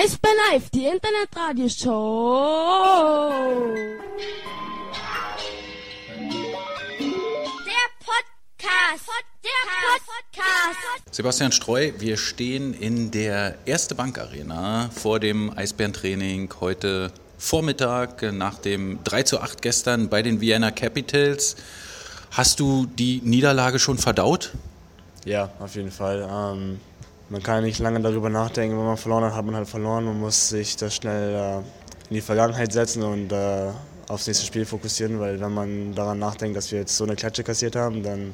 Eisbär Live, die Internetradioshow. Der Podcast. Der Podcast. Sebastian Streu, wir stehen in der Erste Bank Arena vor dem Eisbärentraining heute Vormittag nach dem 3 zu 8 gestern bei den Vienna Capitals. Hast du die Niederlage schon verdaut? Ja, auf jeden Fall. Ähm, man kann nicht lange darüber nachdenken. Wenn man verloren hat, hat man halt verloren. Man muss sich das schnell äh, in die Vergangenheit setzen und äh, aufs nächste Spiel fokussieren, weil wenn man daran nachdenkt, dass wir jetzt so eine Klatsche kassiert haben, dann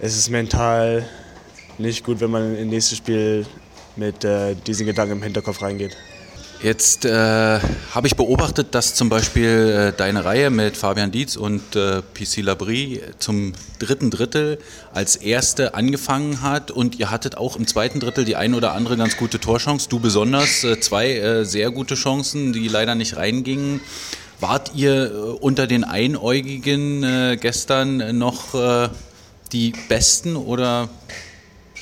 ist es mental nicht gut, wenn man ins nächste Spiel mit äh, diesen Gedanken im Hinterkopf reingeht. Jetzt äh, habe ich beobachtet, dass zum Beispiel äh, deine Reihe mit Fabian Dietz und äh, PC Labrie zum dritten Drittel als erste angefangen hat und ihr hattet auch im zweiten Drittel die ein oder andere ganz gute Torchance. Du besonders äh, zwei äh, sehr gute Chancen, die leider nicht reingingen. Wart ihr äh, unter den Einäugigen äh, gestern noch äh, die Besten oder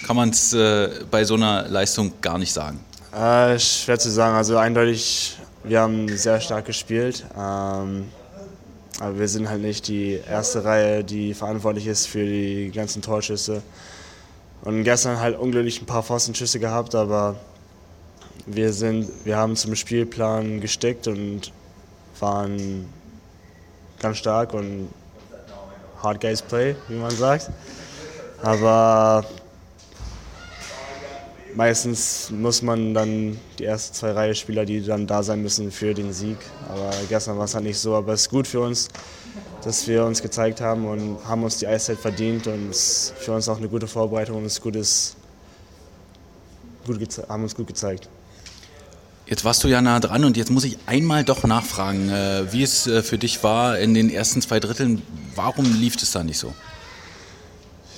kann man es äh, bei so einer Leistung gar nicht sagen? Äh, schwer zu sagen. Also eindeutig, wir haben sehr stark gespielt. Ähm, aber wir sind halt nicht die erste Reihe, die verantwortlich ist für die ganzen Torschüsse. Und gestern halt unglücklich ein paar Pfostenschüsse gehabt, aber wir, sind, wir haben zum Spielplan gesteckt und waren ganz stark und hard guys play, wie man sagt. Aber meistens muss man dann die ersten zwei Reihe Spieler, die dann da sein müssen für den Sieg. Aber gestern war es halt nicht so. Aber es ist gut für uns, dass wir uns gezeigt haben und haben uns die Eiszeit verdient. Und es ist für uns auch eine gute Vorbereitung und es gut ist, gut haben uns gut gezeigt. Jetzt warst du ja nah dran und jetzt muss ich einmal doch nachfragen, äh, wie es äh, für dich war in den ersten zwei Dritteln. Warum lief es da nicht so?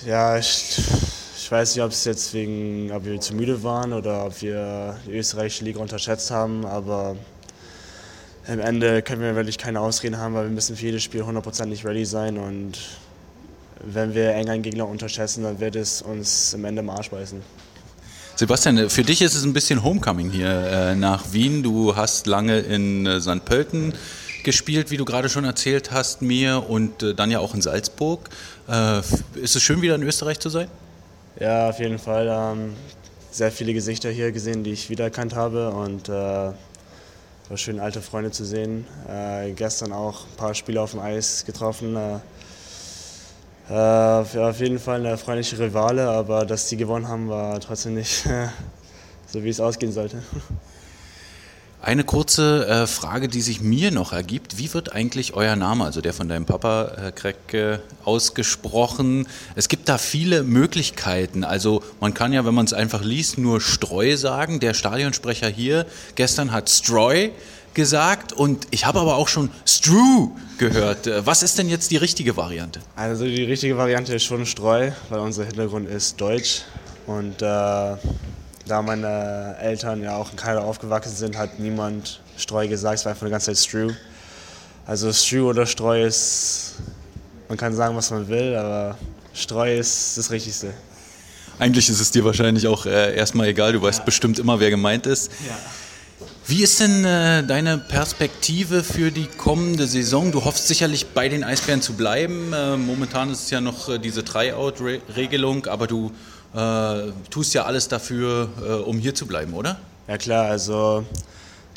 Ja, ich weiß nicht, ob es jetzt wegen, ob wir zu müde waren oder ob wir die österreichische Liga unterschätzt haben, aber am Ende können wir wirklich keine Ausreden haben, weil wir müssen für jedes Spiel hundertprozentig ready sein und wenn wir eng einen Gegner unterschätzen, dann wird es uns am Ende im Arsch beißen. Sebastian, für dich ist es ein bisschen Homecoming hier äh, nach Wien. Du hast lange in äh, St. Pölten gespielt, wie du gerade schon erzählt hast mir, und äh, dann ja auch in Salzburg. Ist es schön, wieder in Österreich zu sein? Ja, auf jeden Fall. Ähm, sehr viele Gesichter hier gesehen, die ich wiedererkannt habe und äh, war schön, alte Freunde zu sehen. Äh, gestern auch ein paar Spieler auf dem Eis getroffen. Äh, auf jeden Fall eine freundliche Rivale, aber dass die gewonnen haben, war trotzdem nicht so, wie es ausgehen sollte. Eine kurze äh, Frage, die sich mir noch ergibt. Wie wird eigentlich euer Name, also der von deinem Papa, äh, Craig, äh, ausgesprochen? Es gibt da viele Möglichkeiten. Also man kann ja, wenn man es einfach liest, nur Streu sagen. Der Stadionsprecher hier gestern hat Stroy gesagt und ich habe aber auch schon Strew gehört. Äh, was ist denn jetzt die richtige Variante? Also die richtige Variante ist schon Streu, weil unser Hintergrund ist Deutsch und äh da meine Eltern ja auch in Kanada aufgewachsen sind, hat niemand Streu gesagt, es war einfach die ganze Zeit Strew. Also Strew oder Streu ist, man kann sagen, was man will, aber Streu ist das Richtigste. Eigentlich ist es dir wahrscheinlich auch äh, erstmal egal, du weißt ja. bestimmt immer, wer gemeint ist. Ja. Wie ist denn äh, deine Perspektive für die kommende Saison? Du hoffst sicherlich bei den Eisbären zu bleiben. Äh, momentan ist es ja noch äh, diese Tryout-Regelung, aber du äh, tust ja alles dafür, äh, um hier zu bleiben, oder? Ja klar, also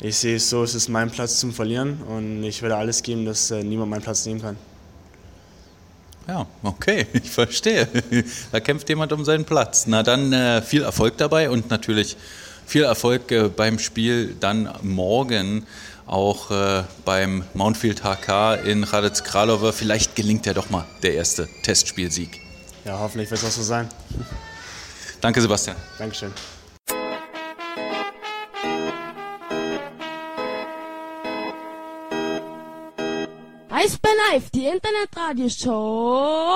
ich sehe es so, es ist mein Platz zum Verlieren und ich werde alles geben, dass äh, niemand meinen Platz nehmen kann. Ja, okay, ich verstehe. Da kämpft jemand um seinen Platz. Na dann äh, viel Erfolg dabei und natürlich viel Erfolg äh, beim Spiel dann morgen auch äh, beim Mountfield HK in Radec Kralove. Vielleicht gelingt ja doch mal der erste Testspielsieg. Ja, hoffentlich wird es auch so sein. Danke, Sebastian. Dankeschön. Eisbär Live, die Internetradioshow.